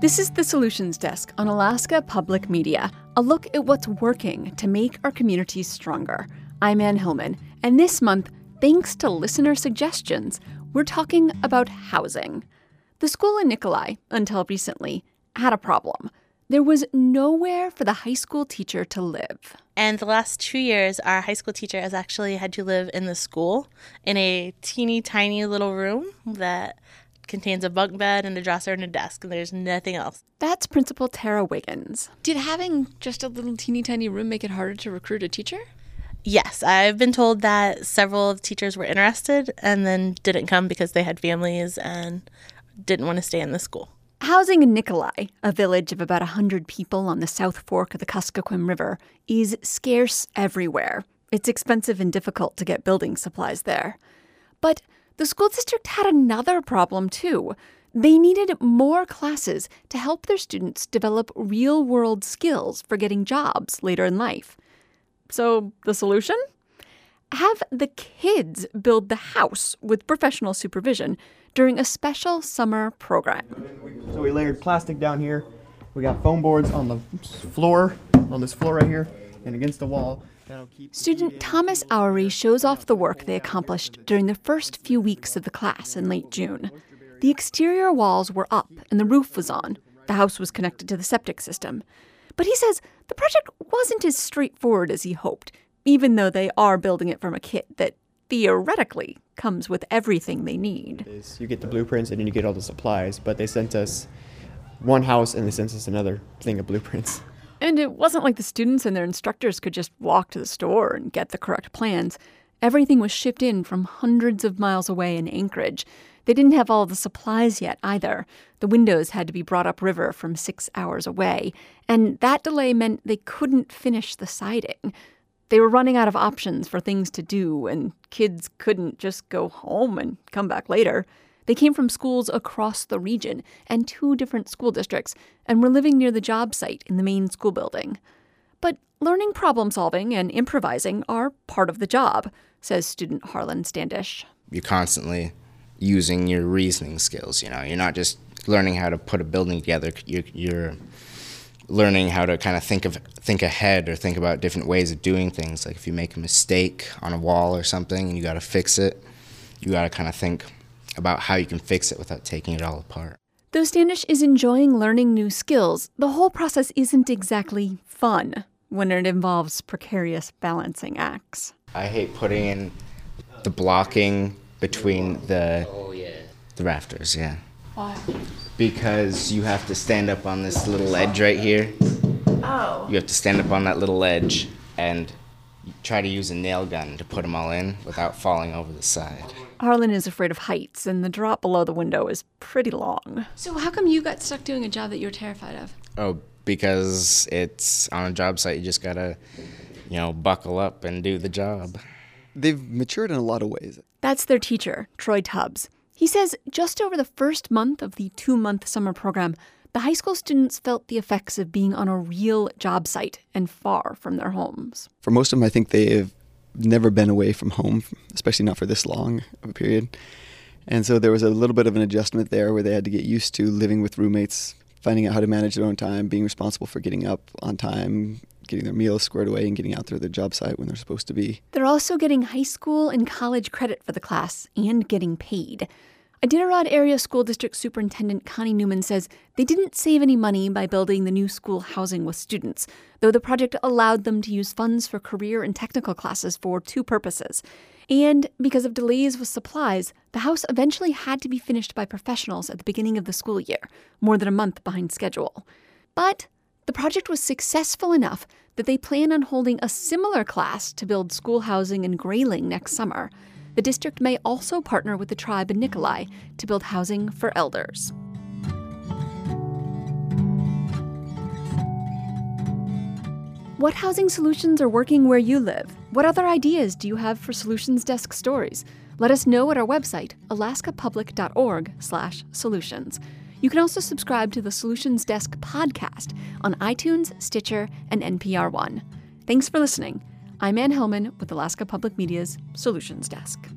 This is the Solutions Desk on Alaska Public Media, a look at what's working to make our communities stronger. I'm Ann Hillman, and this month, thanks to listener suggestions, we're talking about housing. The school in Nikolai, until recently, had a problem. There was nowhere for the high school teacher to live. And the last two years, our high school teacher has actually had to live in the school in a teeny tiny little room that contains a bunk bed and a dresser and a desk, and there's nothing else. That's Principal Tara Wiggins. Did having just a little teeny tiny room make it harder to recruit a teacher? Yes, I've been told that several of teachers were interested and then didn't come because they had families and didn't want to stay in the school. Housing in Nikolai, a village of about 100 people on the south fork of the Kuskokwim River, is scarce everywhere. It's expensive and difficult to get building supplies there. But the school district had another problem too. They needed more classes to help their students develop real world skills for getting jobs later in life. So, the solution? Have the kids build the house with professional supervision during a special summer program. So, we layered plastic down here. We got foam boards on the floor, on this floor right here, and against the wall. Student Thomas Oury shows off the work they accomplished during the first few weeks of the class in late June. The exterior walls were up and the roof was on. The house was connected to the septic system. But he says the project wasn't as straightforward as he hoped, even though they are building it from a kit that theoretically comes with everything they need. You get the blueprints and then you get all the supplies, but they sent us one house and they sent us another thing of blueprints. And it wasn't like the students and their instructors could just walk to the store and get the correct plans. Everything was shipped in from hundreds of miles away in Anchorage. They didn't have all the supplies yet either. The windows had to be brought upriver from six hours away, and that delay meant they couldn't finish the siding. They were running out of options for things to do, and kids couldn't just go home and come back later. They came from schools across the region and two different school districts and were living near the job site in the main school building. But learning problem solving and improvising are part of the job, says student Harlan Standish. You're constantly using your reasoning skills, you know. You're not just learning how to put a building together. You're, you're learning how to kind of think of think ahead or think about different ways of doing things. Like if you make a mistake on a wall or something and you got to fix it, you got to kind of think about how you can fix it without taking it all apart. Though Standish is enjoying learning new skills, the whole process isn't exactly fun when it involves precarious balancing acts. I hate putting in the blocking between the oh, yeah. the rafters, yeah. Why? Because you have to stand up on this little edge right here. Oh. You have to stand up on that little edge and try to use a nail gun to put them all in without falling over the side. Harlan is afraid of heights, and the drop below the window is pretty long. So, how come you got stuck doing a job that you're terrified of? Oh, because it's on a job site, you just gotta, you know, buckle up and do the job. They've matured in a lot of ways. That's their teacher, Troy Tubbs. He says just over the first month of the two month summer program, the high school students felt the effects of being on a real job site and far from their homes. For most of them, I think they've never been away from home, especially not for this long of a period. And so there was a little bit of an adjustment there where they had to get used to living with roommates, finding out how to manage their own time, being responsible for getting up on time, getting their meals squared away, and getting out there to their job site when they're supposed to be. They're also getting high school and college credit for the class and getting paid. Iditarod Area School District Superintendent Connie Newman says they didn't save any money by building the new school housing with students, though the project allowed them to use funds for career and technical classes for two purposes. And because of delays with supplies, the house eventually had to be finished by professionals at the beginning of the school year, more than a month behind schedule. But the project was successful enough that they plan on holding a similar class to build school housing in Grayling next summer the district may also partner with the tribe in Nikolai to build housing for elders. What housing solutions are working where you live? What other ideas do you have for Solutions Desk stories? Let us know at our website, alaskapublic.org/solutions. You can also subscribe to the Solutions Desk podcast on iTunes, Stitcher, and NPR One. Thanks for listening. I'm Ann Hillman with Alaska Public Media's Solutions Desk.